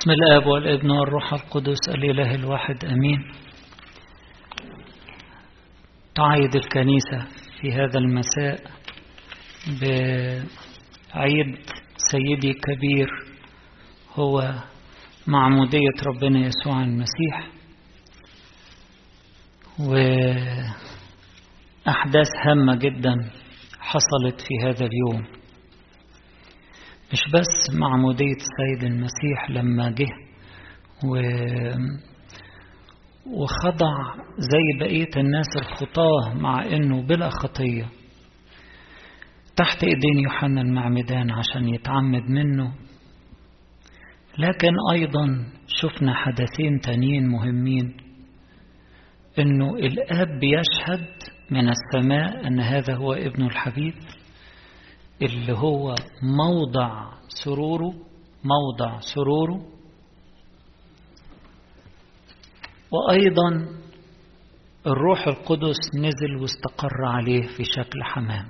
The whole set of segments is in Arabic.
بسم الآب والابن والروح القدس الإله الواحد أمين. تعيد الكنيسة في هذا المساء بعيد سيدي كبير هو معمودية ربنا يسوع المسيح وأحداث هامة جدا حصلت في هذا اليوم. مش بس معمودية السيد المسيح لما جه و... وخضع زي بقية الناس الخطاة مع إنه بلا خطية. تحت إيدين يوحنا المعمدان عشان يتعمد منه. لكن أيضا شفنا حدثين تانيين مهمين. إنه الآب بيشهد من السماء إن هذا هو ابن الحبيب. اللي هو موضع سروره موضع سروره. وأيضا الروح القدس نزل واستقر عليه في شكل حمام.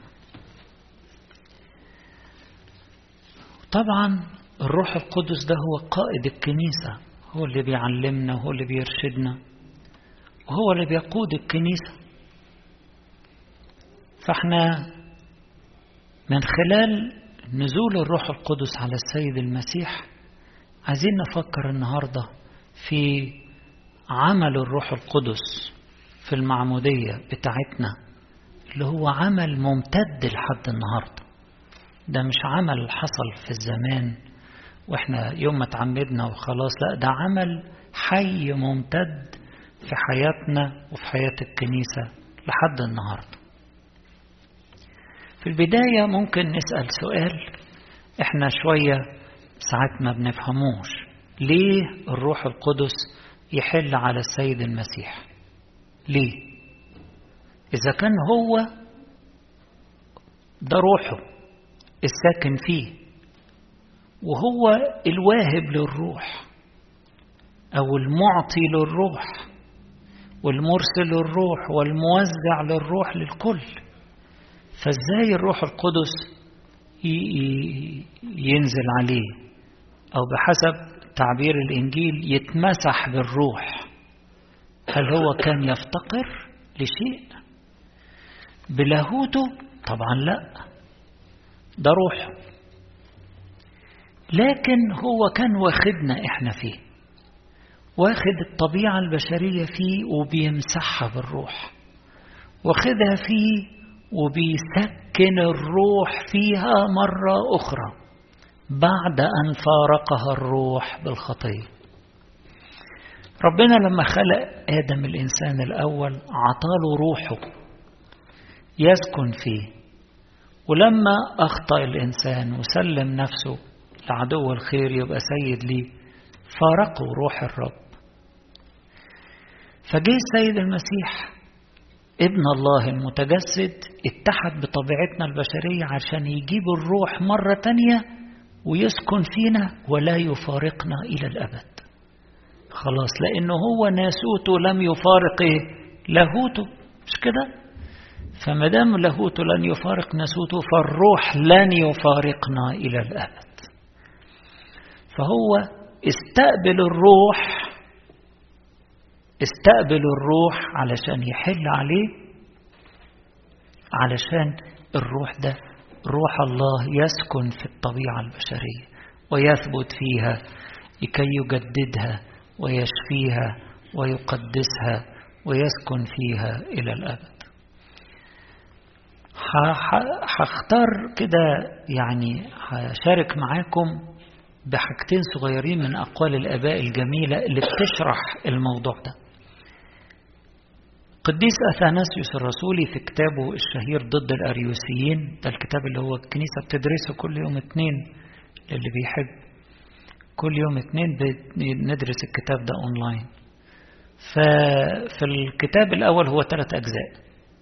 طبعا الروح القدس ده هو قائد الكنيسة هو اللي بيعلمنا وهو اللي بيرشدنا وهو اللي بيقود الكنيسة. فإحنا من خلال نزول الروح القدس على السيد المسيح عايزين نفكر النهارده في عمل الروح القدس في المعمودية بتاعتنا اللي هو عمل ممتد لحد النهارده. ده مش عمل حصل في الزمان وإحنا يوم ما اتعمدنا وخلاص لا ده عمل حي ممتد في حياتنا وفي حياة الكنيسة لحد النهارده. في البداية ممكن نسأل سؤال إحنا شوية ساعات ما بنفهموش. ليه الروح القدس يحل على السيد المسيح؟ ليه؟ إذا كان هو ده روحه الساكن فيه وهو الواهب للروح أو المعطي للروح والمرسل للروح والموزع للروح للكل فازاي الروح القدس ينزل عليه؟ أو بحسب تعبير الإنجيل يتمسح بالروح. هل هو كان يفتقر لشيء؟ بلاهوته؟ طبعا لا. ده روحه لكن هو كان واخدنا إحنا فيه. واخد الطبيعة البشرية فيه وبيمسحها بالروح. واخدها فيه وبيسكن الروح فيها مرة أخرى بعد أن فارقها الروح بالخطية ربنا لما خلق آدم الإنسان الأول عطاله روحه يسكن فيه ولما أخطأ الإنسان وسلم نفسه لعدو الخير يبقى سيد ليه فارقه روح الرب. فجه السيد المسيح ابن الله المتجسد اتحد بطبيعتنا البشرية عشان يجيب الروح مرة تانية ويسكن فينا ولا يفارقنا إلى الأبد. خلاص لأنه هو ناسوته لم يفارق إيه؟ لاهوته. مش كده؟ فما دام لاهوته لن يفارق ناسوته فالروح لن يفارقنا إلى الأبد. فهو استقبل الروح استقبل الروح علشان يحل عليه علشان الروح ده روح الله يسكن في الطبيعة البشرية ويثبت فيها لكي يجددها ويشفيها ويقدسها ويسكن فيها إلى الأبد. هختار كده يعني هشارك معاكم بحاجتين صغيرين من أقوال الآباء الجميلة اللي بتشرح الموضوع ده. قديس أثناسيوس الرسولي في كتابه الشهير ضد الأريوسيين ده الكتاب اللي هو الكنيسة بتدرسه كل يوم اتنين للي بيحب. كل يوم اتنين بندرس الكتاب ده أونلاين. ففي الكتاب الأول هو ثلاث أجزاء.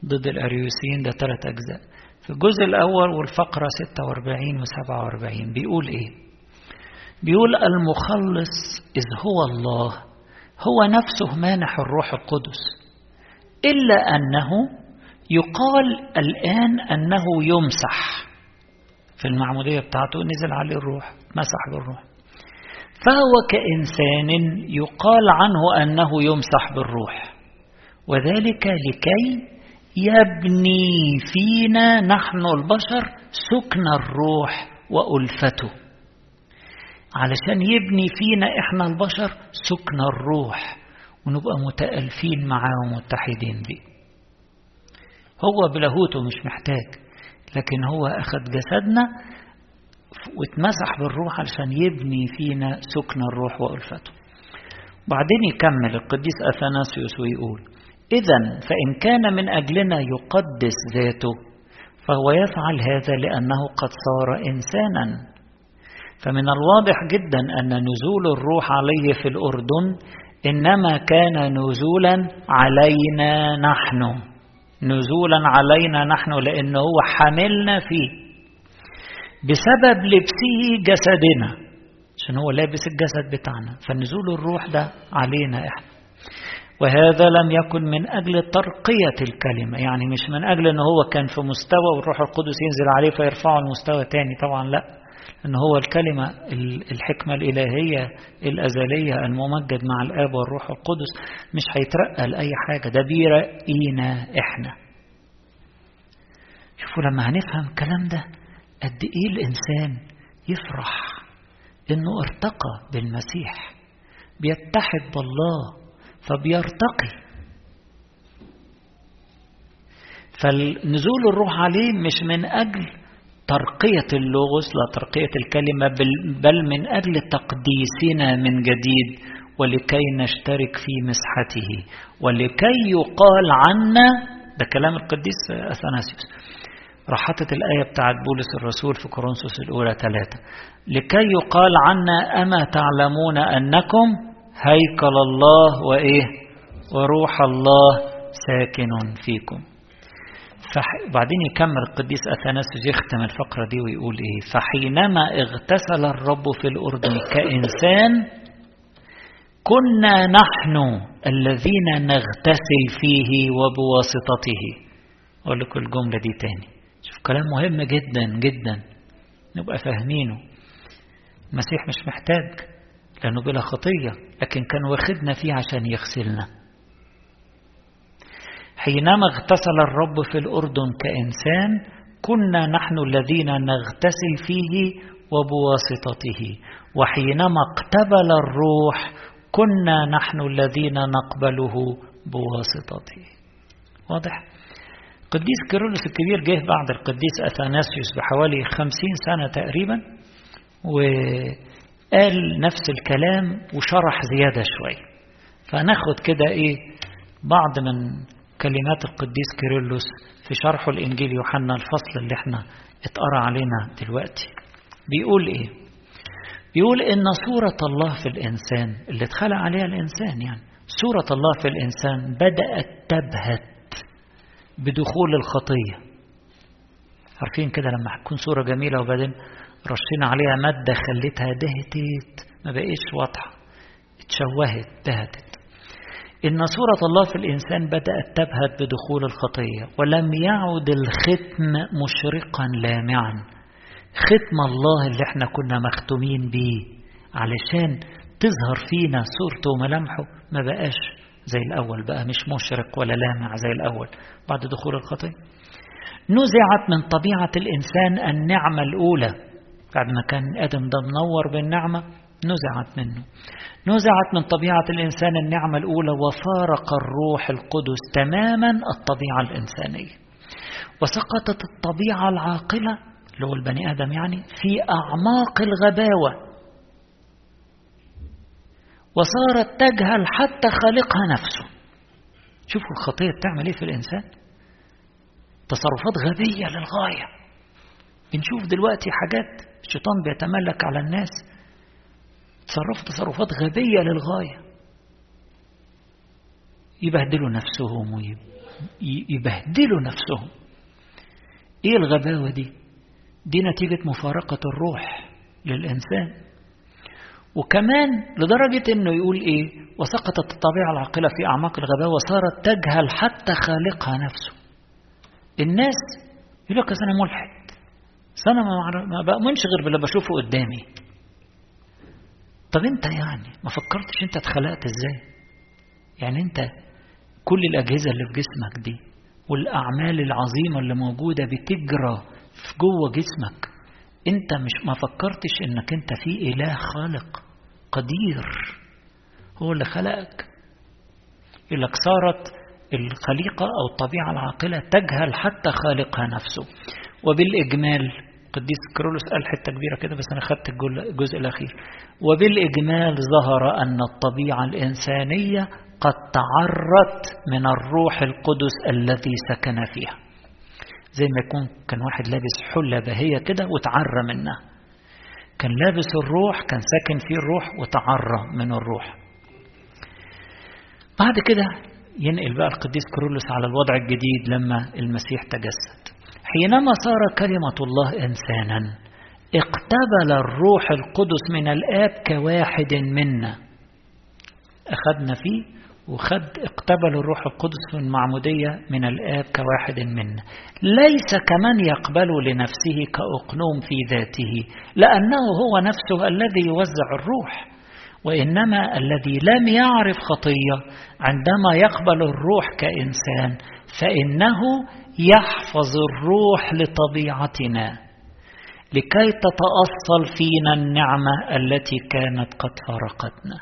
ضد الأريوسيين ده ثلاث أجزاء. في الجزء الأول والفقرة 46 و 47 بيقول إيه؟ بيقول المخلص إذ هو الله هو نفسه مانح الروح القدس. إلا أنه يقال الآن أنه يمسح. في المعمودية بتاعته نزل عليه الروح مسح بالروح. فهو كإنسان يقال عنه أنه يمسح بالروح. وذلك لكي يبني فينا نحن البشر سكن الروح وألفته. علشان يبني فينا إحنا البشر سكن الروح. ونبقى متألفين معاه ومتحدين به هو بلاهوته مش محتاج لكن هو أخذ جسدنا واتمسح بالروح علشان يبني فينا سكن الروح وألفته. بعدين يكمل القديس أثناسيوس ويقول إذا فإن كان من أجلنا يقدس ذاته فهو يفعل هذا لأنه قد صار إنسانا. فمن الواضح جدا أن نزول الروح عليه في الأردن إنما كان نزولا علينا نحن. نزولا علينا نحن لأنه هو حملنا فيه. بسبب لبسه جسدنا. عشان هو لابس الجسد بتاعنا. فنزول الروح ده علينا إحنا. وهذا لم يكن من أجل ترقية الكلمة. يعني مش من أجل أنه هو كان في مستوى والروح القدس ينزل عليه فيرفعه المستوى تاني. طبعا لا. أن هو الكلمة الحكمة الإلهية الأزلية الممجد مع الآب والروح القدس مش هيترقى لأي حاجة. ده بيرقينا إحنا. شوفوا لما هنفهم الكلام ده قد إيه الإنسان يفرح إنه ارتقى بالمسيح بيتحد بالله فبيرتقي. فالنزول الروح عليه مش من أجل ترقية اللغز لا ترقية الكلمة بل من أجل تقديسنا من جديد ولكي نشترك في مسحته. ولكي يقال عنا ده كلام القديس أثناسيوس راح حطت الآية بتاعت بولس الرسول في كورنثوس الأولى ثلاثة. لكي يقال عنا أما تعلمون أنكم هيكل الله وإيه؟ وروح الله ساكن فيكم. وبعدين يكمل القديس أثناسيوس يختم الفقرة دي ويقول إيه؟ فحينما اغتسل الرب في الأردن كإنسان كنا نحن الذين نغتسل فيه وبواسطته. أقول لكم الجملة دي تاني. شوف كلام مهم جدا جدا. نبقى فاهمينه. المسيح مش محتاج لأنه بلا خطية لكن كان واخدنا فيه عشان يغسلنا. حينما اغتسل الرب في الأردن كإنسان كنا نحن الذين نغتسل فيه وبواسطته. وحينما اقتبل الروح كنا نحن الذين نقبله بواسطته. واضح؟ القديس كيرلس الكبير جه بعد القديس أثناسيوس بحوالي خمسين سنة تقريبا وقال نفس الكلام وشرح زيادة شوية فناخد كده إيه بعض من كلمات القديس كيرلس في شرحه الإنجيل يوحنا الفصل اللي إحنا اتقرأ علينا دلوقتي. بيقول إيه؟ بيقول إن صورة الله في الإنسان اللي اتخلق عليها الإنسان يعني صورة الله في الإنسان بدأت تبهت بدخول الخطية. عارفين كده لما تكون صورة جميلة وبعدين رشينا عليها مادة خلتها دهتت ما بقيتش واضحة اتشوهت دهتت إن صورة الله في الإنسان بدأت تبهت بدخول الخطية ولم يعد الختم مشرقا لامعا. ختم الله اللي إحنا كنا مختومين بيه. علشان تظهر فينا صورته وملامحه ما بقاش زي الأول بقى مش مشرق ولا لامع زي الأول. بعد دخول الخطية. نزعت من طبيعة الإنسان النعمة الأولى. بعد ما كان آدم ده منور بالنعمة نزعت منه. نزعت من طبيعة الإنسان النعمة الأولى وفارق الروح القدس تماما الطبيعة الإنسانية. وسقطت الطبيعة العاقلة اللي هو البني آدم يعني في أعماق الغباوة. وصارت تجهل حتى خالقها نفسه. شوفوا الخطية بتعمل إيه في الإنسان؟ تصرفات غبية للغاية. بنشوف دلوقتي حاجات الشيطان بيتملك على الناس تصرفوا تصرفات غبية للغاية. يبهدلوا نفسهم ويبهدلوا نفسهم. إيه الغباوة دي؟ دي نتيجة مفارقة الروح للإنسان. وكمان لدرجة إنه يقول إيه؟ وسقطت الطبيعة العاقلة في أعماق الغباء وصارت تجهل حتى خالقها نفسه. الناس يقول لك أنا ملحد. أنا ما بأمنش غير باللي بشوفه قدامي. طب انت يعني ما فكرتش انت اتخلقت إزاي؟ يعني انت كل الأجهزة اللي في جسمك دي والأعمال العظيمة اللي موجودة بتجرى في جوه جسمك انت مش ما فكرتش انك انت في إله خالق قدير هو اللي خلقك؟ لك صارت الخليقة أو الطبيعة العاقلة تجهل حتى خالقها نفسه وبالإجمال قديس كرولوس قال حتة كبيرة كده بس أنا خدت الجزء الأخير. وبالإجمال ظهر أن الطبيعة الإنسانية قد تعرت من الروح القدس الذي سكن فيها. زي ما يكون كان واحد لابس حلة بهية كده وتعرى منها. كان لابس الروح كان ساكن فيه الروح وتعرى من الروح. بعد كده ينقل بقى القديس كرولوس على الوضع الجديد لما المسيح تجسد. حينما صار كلمة الله إنسانا اقتبل الروح القدس من الآب كواحد منا. أخذنا فيه وخد اقتبل الروح القدس في المعمودية من الآب كواحد منا. ليس كمن يقبل لنفسه كأقنوم في ذاته لأنه هو نفسه الذي يوزع الروح وإنما الذي لم يعرف خطية عندما يقبل الروح كإنسان فإنه يحفظ الروح لطبيعتنا لكي تتأصل فينا النعمة التي كانت قد فرقتنا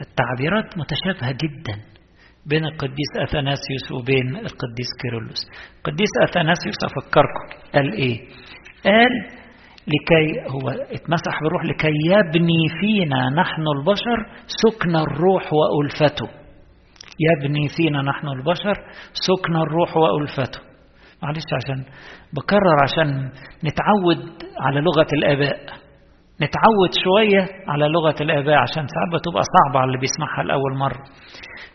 التعبيرات متشابهة جدا بين القديس أثناسيوس وبين القديس كيرلس. القديس أثناسيوس أفكركم قال إيه؟ قال لكي هو اتمسح بالروح لكي يبني فينا نحن البشر سكن الروح وألفته. يبني فينا نحن البشر سكن الروح وألفته. معلش عشان بكرر عشان نتعود على لغة الآباء. نتعود شوية على لغة الآباء عشان ساعات بتبقى صعبة على اللي بيسمعها لأول مرة.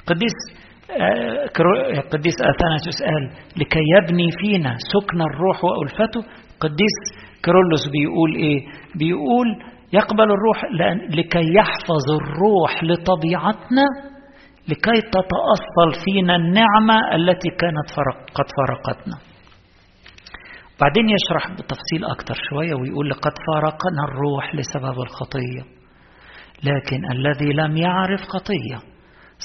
قديس قديس أثناسيوس قال لكي يبني فينا سكن الروح وألفته. قديس كيرلس بيقول إيه؟ بيقول يقبل الروح لكي يحفظ الروح لطبيعتنا لكي تتأصل فينا النعمة التي كانت فرق قد فرقتنا بعدين يشرح بتفصيل أكتر شوية ويقول لقد فارقنا الروح لسبب الخطية. لكن الذي لم يعرف خطية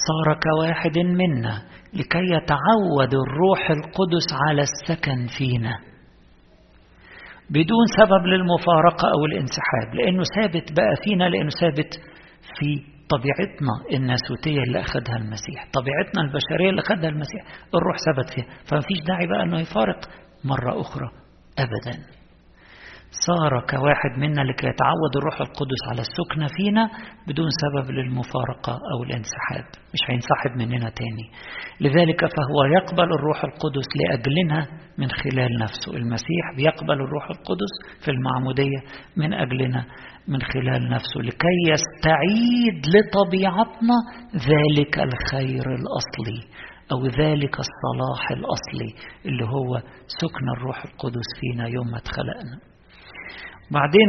صار كواحد منا لكي يتعود الروح القدس على السكن فينا. بدون سبب للمفارقة أو الانسحاب لأنه ثابت بقى فينا لأنه ثابت في طبيعتنا الناسوتية اللي أخذها المسيح طبيعتنا البشرية اللي أخذها المسيح الروح ثبت فيها. فمفيش داعي بقى أنه يفارق مرة أخرى أبدا. صار كواحد منا لكي يتعود الروح القدس على السكنة فينا بدون سبب للمفارقة أو الانسحاب مش هينسحب مننا تاني. لذلك فهو يقبل الروح القدس لأجلنا من خلال نفسه. المسيح بيقبل الروح القدس في المعمودية من أجلنا. من خلال نفسه لكي يستعيد لطبيعتنا ذلك الخير الأصلي أو ذلك الصلاح الأصلي اللي هو سكن الروح القدس فينا يوم ما اتخلقنا. بعدين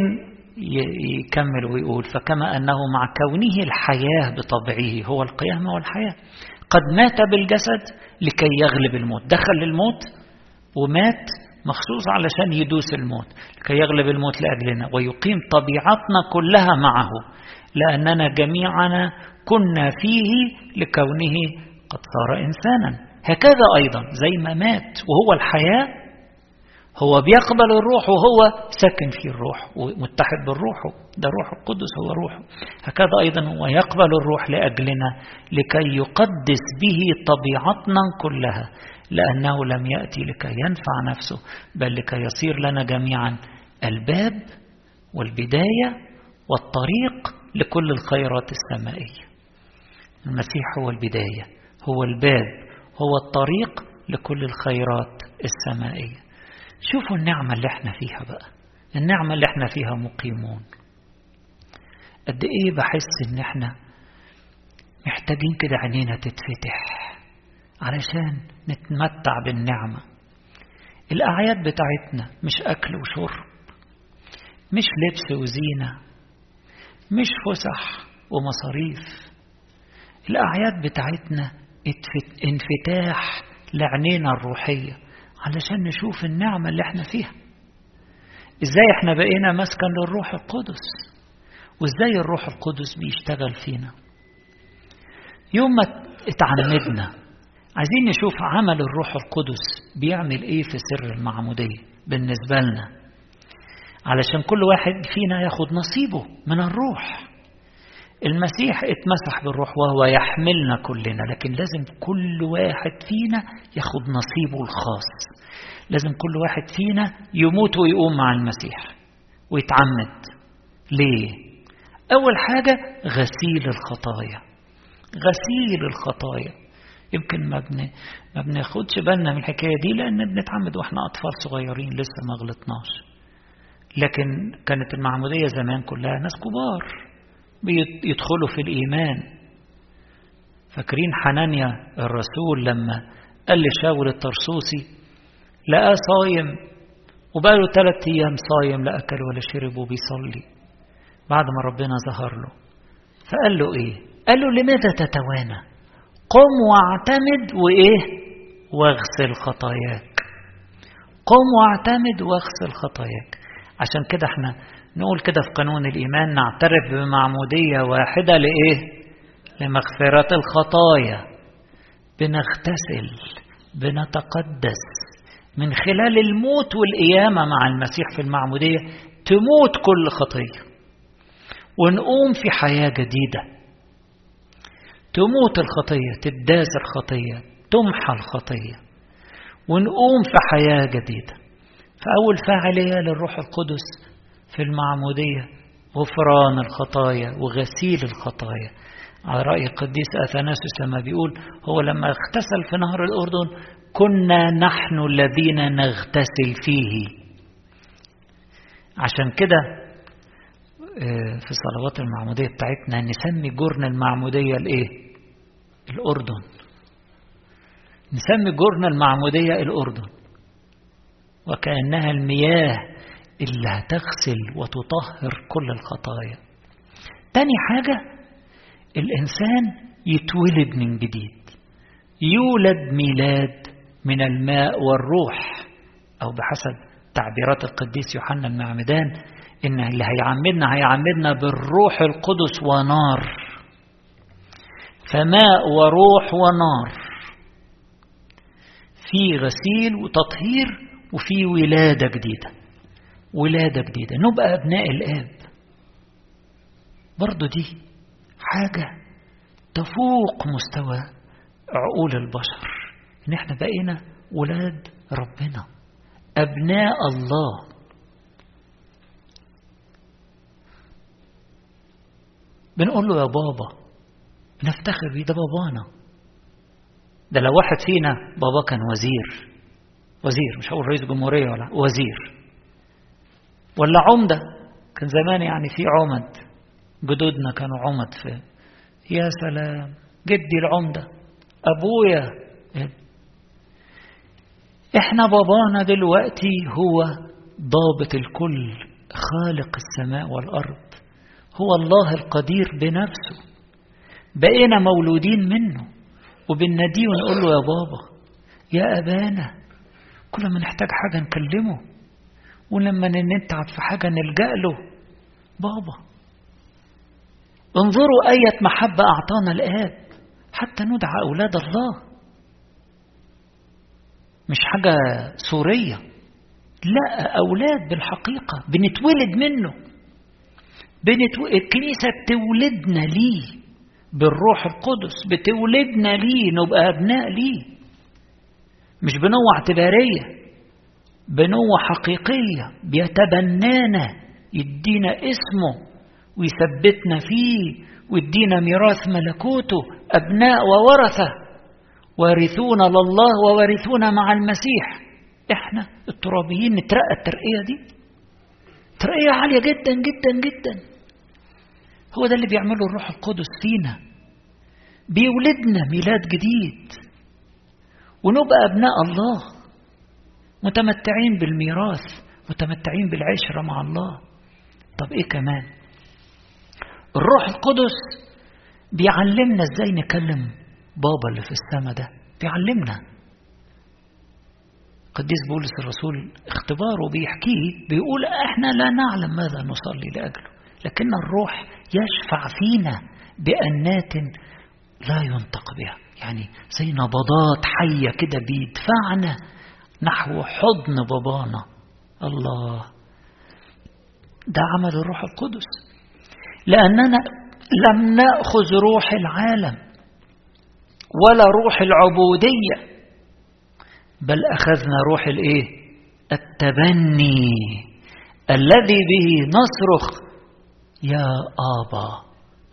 يكمل ويقول فكما أنه مع كونه الحياة بطبعه هو القيامة والحياة قد مات بالجسد لكي يغلب الموت. دخل للموت ومات مخصوص علشان يدوس الموت لكي يغلب الموت لأجلنا ويقيم طبيعتنا كلها معه لأننا جميعنا كنا فيه لكونه قد صار إنسانا. هكذا أيضا زي ما مات وهو الحياة هو بيقبل الروح وهو ساكن في الروح ومتحد بالروح ده روح القدس هو روحه هكذا أيضا هو يقبل الروح لأجلنا لكي يقدس به طبيعتنا كلها. لأنه لم يأتي لكي ينفع نفسه بل لكي يصير لنا جميعا الباب والبداية والطريق لكل الخيرات السمائية. المسيح هو البداية هو الباب هو الطريق لكل الخيرات السمائية. شوفوا النعمة اللي إحنا فيها بقى. النعمة اللي إحنا فيها مقيمون. قد إيه بحس إن إحنا محتاجين كده عينينا تتفتح؟ علشان نتمتع بالنعمة. الأعياد بتاعتنا مش أكل وشرب مش لبس وزينة مش فسح ومصاريف. الأعياد بتاعتنا انفتاح لعينينا الروحية علشان نشوف النعمة اللي إحنا فيها. إزاي إحنا بقينا مسكن للروح القدس؟ وإزاي الروح القدس بيشتغل فينا؟ يوم ما اتعمدنا عايزين نشوف عمل الروح القدس بيعمل إيه في سر المعمودية بالنسبة لنا. علشان كل واحد فينا ياخد نصيبه من الروح. المسيح اتمسح بالروح وهو يحملنا كلنا لكن لازم كل واحد فينا ياخد نصيبه الخاص. لازم كل واحد فينا يموت ويقوم مع المسيح ويتعمد. ليه؟ أول حاجة غسيل الخطايا. غسيل الخطايا. يمكن ما بن... ما بناخدش بالنا من الحكاية دي لأن بنتعمد وإحنا أطفال صغيرين لسه ما غلطناش. لكن كانت المعمودية زمان كلها ناس كبار بيدخلوا في الإيمان. فاكرين حنانيا الرسول لما قال لشاول الطرسوسي لقاه صايم وبقاله ثلاث أيام صايم لا أكل ولا شرب وبيصلي. بعد ما ربنا ظهر له فقال له إيه؟ قال له لماذا تتوانى؟ قم واعتمد وإيه؟ واغسل خطاياك. قم واعتمد واغسل خطاياك. عشان كده إحنا نقول كده في قانون الإيمان نعترف بمعمودية واحدة لإيه؟ لمغفرة الخطايا. بنغتسل بنتقدس. من خلال الموت والقيامة مع المسيح في المعمودية تموت كل خطية. ونقوم في حياة جديدة. تموت الخطية تداس الخطية تمحى الخطية. ونقوم في حياة جديدة. فأول فاعلية للروح القدس في المعمودية غفران الخطايا وغسيل الخطايا. على رأي القديس أثناسوس لما بيقول هو لما اغتسل في نهر الأردن كنا نحن الذين نغتسل فيه. عشان كده في صلوات المعمودية بتاعتنا نسمي جرن المعمودية الايه الأردن. نسمي جرن المعمودية الأردن. وكأنها المياه اللي هتغسل وتطهر كل الخطايا. تاني حاجة الإنسان يتولد من جديد. يولد ميلاد من الماء والروح. أو بحسب تعبيرات القديس يوحنا المعمدان إن اللي هيعمدنا هيعمدنا بالروح القدس ونار. فماء وروح ونار. في غسيل وتطهير وفي ولادة جديدة. ولادة جديدة. نبقى أبناء الآب. برضو دي حاجة تفوق مستوى عقول البشر. إن إحنا بقينا ولاد ربنا. أبناء الله. بنقول له يا بابا بنفتخر بيه ده بابانا. ده لو واحد فينا بابا كان وزير. وزير مش هقول رئيس جمهورية ولا وزير. ولا عمدة. كان زمان يعني في عمد. جدودنا كانوا عمد في يا سلام جدي العمدة. أبويا. إحنا بابانا دلوقتي هو ضابط الكل خالق السماء والأرض. هو الله القدير بنفسه. بقينا مولودين منه. وبنناديه ونقول له يا بابا يا أبانا كل ما نحتاج حاجة نكلمه. ولما نتعب في حاجة نلجأ له. بابا انظروا أية محبة أعطانا الآب. حتى ندعى أولاد الله. مش حاجة سورية. لا أولاد بالحقيقة. بنتولد منه. بنتو... الكنيسة بتولدنا ليه؟ بالروح القدس بتولدنا ليه نبقى أبناء ليه؟ مش بنوة اعتبارية بنوة حقيقية بيتبنانا يدينا اسمه ويثبتنا فيه ويدينا ميراث ملكوته أبناء وورثة. وارثون لله ووارثون مع المسيح. إحنا الترابيين نترقى الترقية دي. ترقية عالية جدا جدا جدا. هو ده اللي بيعمله الروح القدس فينا. بيولدنا ميلاد جديد. ونبقى أبناء الله. متمتعين بالميراث متمتعين بالعشرة مع الله. طب إيه كمان؟ الروح القدس بيعلمنا إزاي نكلم بابا اللي في السماء ده. بيعلمنا. قديس بولس الرسول اختباره بيحكيه بيقول إحنا لا نعلم ماذا نصلي لأجله. لكن الروح يشفع فينا بأنات لا ينطق بها. يعني زي نبضات حية كده بيدفعنا نحو حضن بابانا. الله. ده عمل الروح القدس. لأننا لم نأخذ روح العالم ولا روح العبودية بل أخذنا روح الإيه؟ التبني الذي به نصرخ يا آبا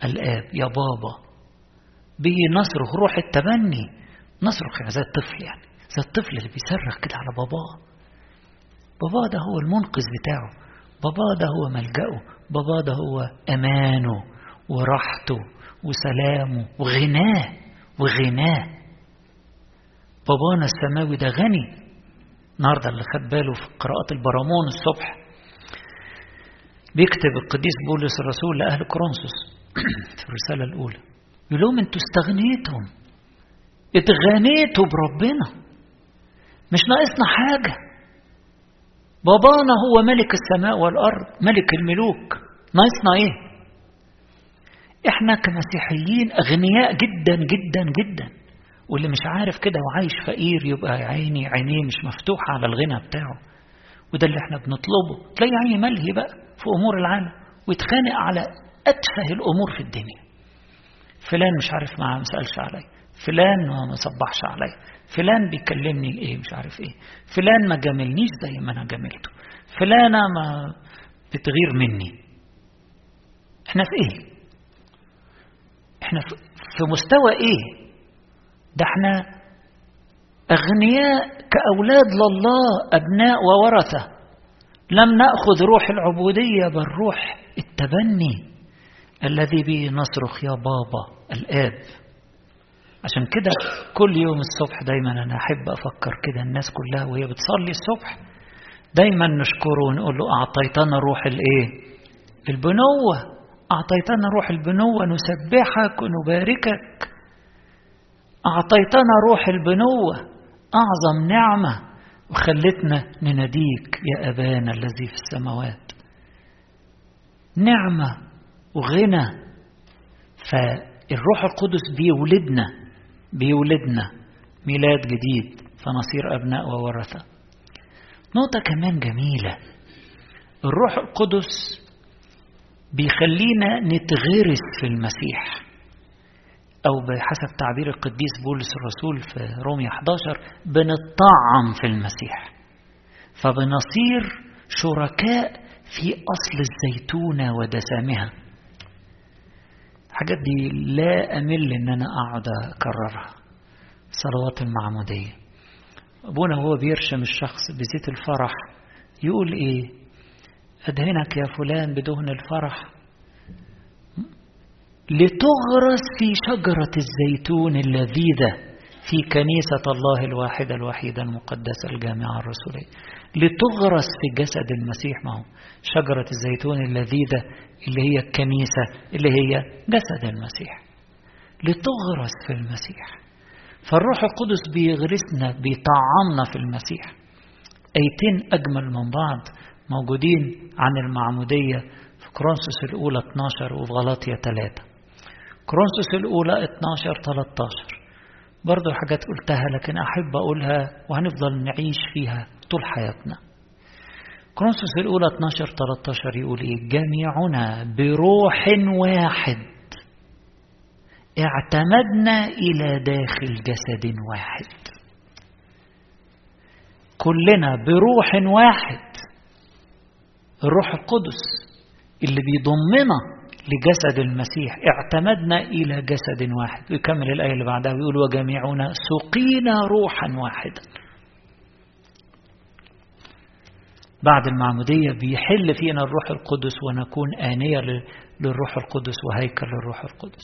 الآب يا بابا. به نصرخ روح التبني نصرخ يعني زي الطفل يعني. زي الطفل اللي بيصرخ كده على باباه باباه ده هو المنقذ بتاعه. باباه ده هو ملجأه. باباه ده هو أمانه وراحته وسلامه وغناه وغناه. بابانا السماوي ده غني. النهارده اللي خد باله في قراءة البرامون الصبح بيكتب القديس بولس الرسول لأهل كورنثوس في الرسالة الأولى. يقول لهم أنتوا استغنيتم اتغنيتوا بربنا. مش ناقصنا حاجة. بابانا هو ملك السماء والأرض ملك الملوك. ناقصنا إيه؟ إحنا كمسيحيين أغنياء جدا جدا جدا. واللي مش عارف كده وعايش فقير يبقى عيني عينيه مش مفتوحة على الغنى بتاعه. وده اللي إحنا بنطلبه. تلاقي عيني ملهي بقى في أمور العالم ويتخانق على أتفه الأمور في الدنيا. فلان مش عارف ما مسألش علي. فلان ما صبحش علي. فلان بيكلمني إيه مش عارف إيه. فلان ما جاملنيش زي ما أنا جاملته. فلانة ما بتغير مني. إحنا في إيه؟ إحنا في مستوى إيه؟ ده إحنا أغنياء كأولاد لله أبناء وورثة. لم نأخذ روح العبودية بل روح التبني الذي به نصرخ يا بابا الآب. عشان كده كل يوم الصبح دايما أنا أحب أفكر كده الناس كلها وهي بتصلي الصبح دايما نشكره ونقول له أعطيتنا روح الإيه؟ البنوة. أعطيتنا روح البنوة نسبحك ونباركك. أعطيتنا روح البنوة. أعظم نعمة وخلتنا نناديك يا أبانا الذي في السماوات. نعمة وغنى فالروح القدس بيولدنا بيولدنا ميلاد جديد فنصير أبناء وورثة. نقطة كمان جميلة الروح القدس بيخلينا نتغرس في المسيح. أو بحسب تعبير القديس بولس الرسول في رومية 11 بنطعم في المسيح. فبنصير شركاء في أصل الزيتونة ودسامها. الحاجات دي لا أمل إن أنا أقعد أكررها. صلوات المعمودية. أبونا هو بيرشم الشخص بزيت الفرح يقول إيه؟ أدهنك يا فلان بدهن الفرح لتغرس في شجرة الزيتون اللذيذة في كنيسة الله الواحدة الوحيدة المقدسة الجامعة الرسولية لتغرس في جسد المسيح ما هو شجرة الزيتون اللذيذة اللي هي الكنيسة اللي هي جسد المسيح. لتغرس في المسيح. فالروح القدس بيغرسنا بيطعمنا في المسيح. أيتين أجمل من بعض موجودين عن المعمودية في كرونسوس الأولى 12 وفي غلاطية 3 كرونسوس الأولى 12 13 برضو حاجات قلتها لكن أحب أقولها وهنفضل نعيش فيها طول حياتنا. كرونسوس الأولى 12 13 يقول إيه؟ جميعنا بروح واحد. اعتمدنا إلى داخل جسد واحد. كلنا بروح واحد. الروح القدس اللي بيضمنا لجسد المسيح. اعتمدنا إلى جسد واحد. ويكمل الآية اللي بعدها ويقول وجميعنا سقينا روحا واحدا. بعد المعمودية بيحل فينا الروح القدس ونكون آنية للروح القدس وهيكل للروح القدس.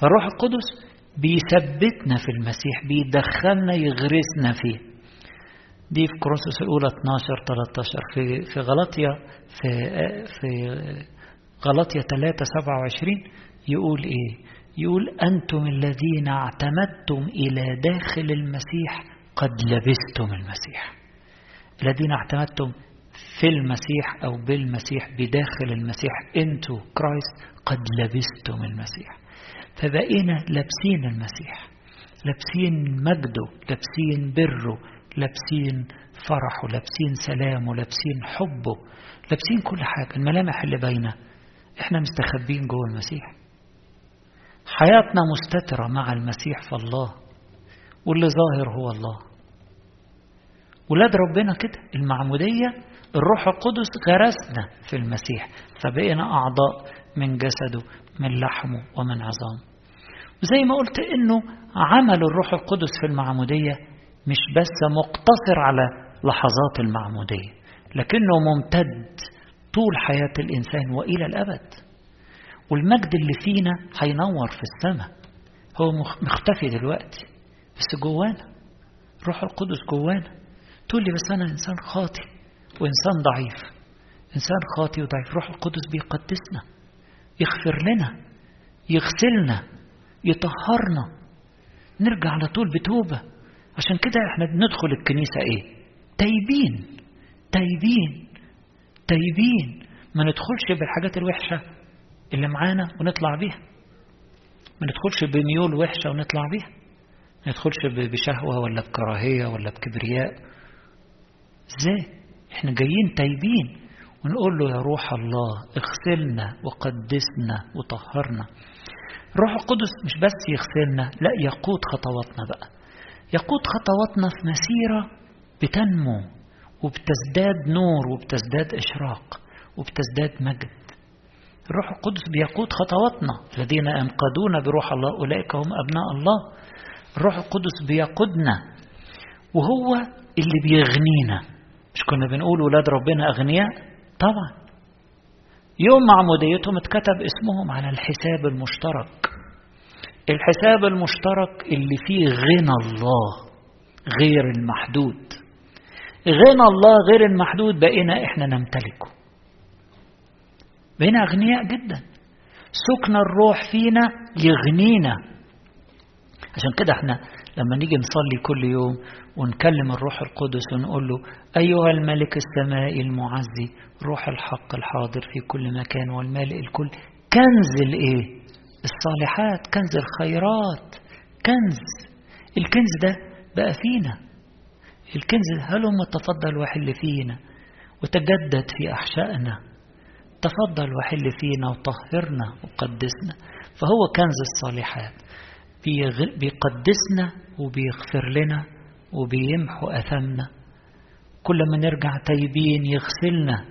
فالروح القدس بيثبتنا في المسيح بيدخلنا يغرسنا فيه. دي في كورنثوس الأولى 12 13 في في غلطية في في غلطية 3 27 يقول إيه؟ يقول أنتم الذين اعتمدتم إلى داخل المسيح قد لبستم المسيح. الذين اعتمدتم في المسيح أو بالمسيح بداخل المسيح أنتوا كرايست قد لبستم المسيح. فبقينا لابسين المسيح لابسين مجده لابسين بره لابسين فرحه لابسين سلامه لابسين حبه لابسين كل حاجة. الملامح اللي باينة إحنا مستخبين جوه المسيح. حياتنا مستترة مع المسيح في الله واللي ظاهر هو الله. ولاد ربنا كده المعمودية الروح القدس غرسنا في المسيح. فبقينا أعضاء من جسده من لحمه ومن عظامه وزي ما قلت إنه عمل الروح القدس في المعمودية مش بس مقتصر على لحظات المعمودية لكنه ممتد طول حياة الإنسان وإلى الأبد. والمجد اللي فينا هينور في السماء. هو مختفي دلوقتي بس جوانا. روح القدس جوانا. تقول لي بس أنا إنسان خاطي وإنسان ضعيف. إنسان خاطي وضعيف. روح القدس بيقدسنا يغفر لنا يغسلنا يطهرنا. نرجع على طول بتوبة. عشان كده إحنا بندخل الكنيسة إيه؟ تايبين. تايبين. تايبين ما ندخلش بالحاجات الوحشة اللي معانا ونطلع بيها. ما ندخلش بميول وحشة ونطلع بيها. ما ندخلش بشهوة ولا بكراهية ولا بكبرياء. إزاي؟ إحنا جايين تايبين. ونقول له يا روح الله اغسلنا وقدسنا وطهرنا. الروح القدس مش بس يغسلنا لا يقود خطواتنا بقى. يقود خطواتنا في مسيرة بتنمو وبتزداد نور وبتزداد إشراق وبتزداد مجد. الروح القدس بيقود خطواتنا. الذين ينقادون بروح الله أولئك هم أبناء الله. الروح القدس بيقودنا وهو اللي بيغنينا. مش كنا بنقول ولاد ربنا أغنياء؟ طبعا. يوم معموديتهم اتكتب اسمهم على الحساب المشترك. الحساب المشترك اللي فيه غنى الله غير المحدود. غنى الله غير المحدود بقينا إحنا نمتلكه. بقينا أغنياء جدا. سكن الروح فينا يغنينا. عشان كده إحنا لما نيجي نصلي كل يوم ونكلم الروح القدس ونقول له أيها الملك السمائي المعزي روح الحق الحاضر في كل مكان والمالئ الكل. كنز الإيه؟ الصالحات كنز الخيرات. كنز. الكنز ده بقى فينا. الكنز هلم تفضل وحل فينا وتجدد في أحشائنا؟ تفضل وحل فينا وطهرنا وقدسنا. فهو كنز الصالحات. بيقدسنا وبيغفر لنا وبيمحو أثمنا. كل ما نرجع تايبين يغسلنا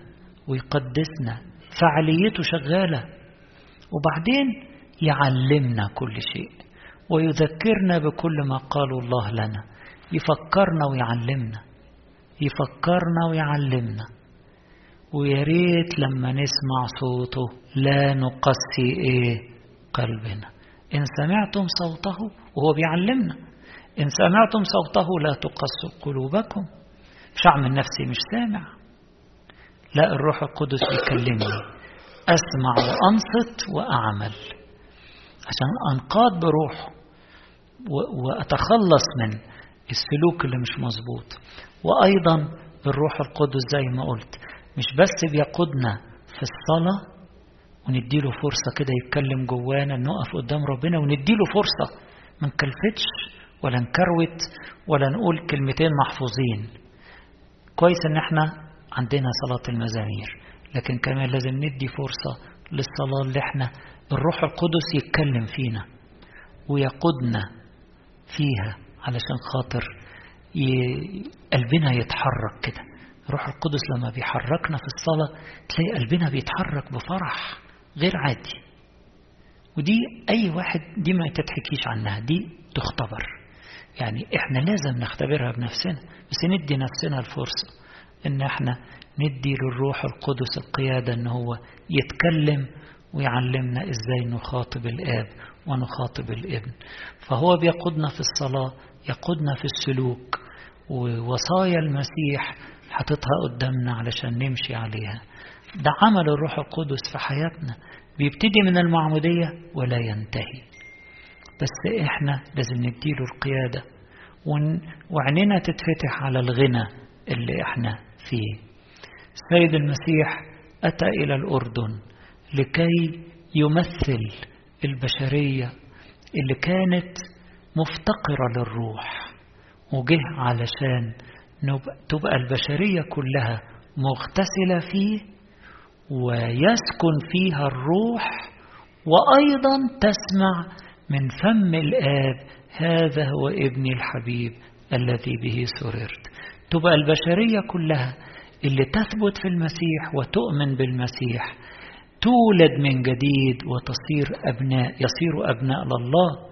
ويقدسنا. فعاليته شغالة. وبعدين يعلمنا كل شيء. ويذكرنا بكل ما قاله الله لنا. يفكرنا ويعلمنا يفكرنا ويعلمنا. ويا ريت لما نسمع صوته لا نقسي إيه قلبنا. إن سمعتم صوته وهو بيعلمنا. إن سمعتم صوته لا تقسوا قلوبكم. مش اعمل نفسي مش سامع. لا الروح القدس بيكلمني. أسمع وأنصت وأعمل. عشان أنقاد بروحه وأتخلص من السلوك اللي مش مظبوط. وأيضا الروح القدس زي ما قلت مش بس بيقودنا في الصلاة ونديله فرصة كده يتكلم جوانا نقف قدام ربنا ونديله فرصة ما نكلفتش ولا نكروت ولا نقول كلمتين محفوظين. كويس إن إحنا عندنا صلاة المزامير لكن كمان لازم ندي فرصة للصلاة اللي إحنا الروح القدس يتكلم فينا ويقودنا فيها. علشان خاطر. قلبنا يتحرك كده الروح القدس لما بيحركنا في الصلاة تلاقي قلبنا بيتحرك بفرح غير عادي ودي أي واحد دي ما تتحكيش عنها دي تختبر يعني إحنا لازم نختبرها بنفسنا بس ندي نفسنا الفرصة إن إحنا ندي للروح القدس القيادة إن هو يتكلم ويعلمنا إزاي نخاطب الآب ونخاطب الابن. فهو بيقودنا في الصلاة يقودنا في السلوك ووصايا المسيح حاططها قدامنا علشان نمشي عليها. ده عمل الروح القدس في حياتنا. بيبتدي من المعمودية ولا ينتهي. بس إحنا لازم نديله القيادة وعيننا تتفتح على الغنى اللي إحنا فيه. السيد المسيح أتى إلى الأردن. لكي يمثل البشرية اللي كانت مفتقرة للروح وجه علشان تبقى البشرية كلها مغتسلة فيه ويسكن فيها الروح وأيضا تسمع من فم الآب هذا هو ابني الحبيب الذي به سررت. تبقى البشرية كلها اللي تثبت في المسيح وتؤمن بالمسيح تولد من جديد وتصير أبناء يصير أبناء لله.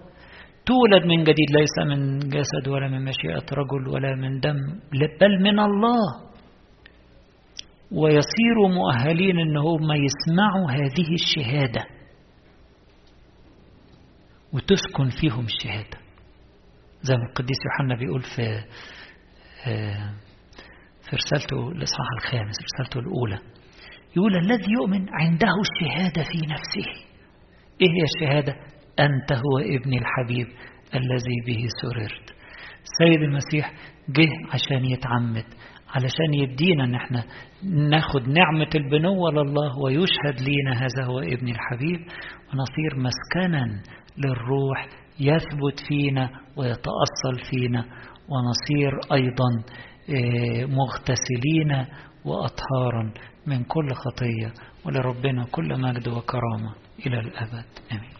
تولد من جديد ليس من جسد ولا من مشيئة رجل ولا من دم بل من الله. ويصيروا مؤهلين ان هم يسمعوا هذه الشهادة. وتسكن فيهم الشهادة. زي ما القديس يوحنا بيقول في في رسالته الإصحاح الخامس رسالته الأولى. يقول الذي يؤمن عنده الشهادة في نفسه. إيه هي الشهادة؟ أنت هو ابني الحبيب الذي به سررت. السيد المسيح جه عشان يتعمد علشان يدينا إن إحنا ناخد نعمة البنوة لله ويشهد لينا هذا هو ابن الحبيب. ونصير مسكنا للروح يثبت فينا ويتأصل فينا. ونصير أيضا مغتسلين وأطهارا. من كل خطية ولربنا كل مجد وكرامة إلى الأبد. آمين.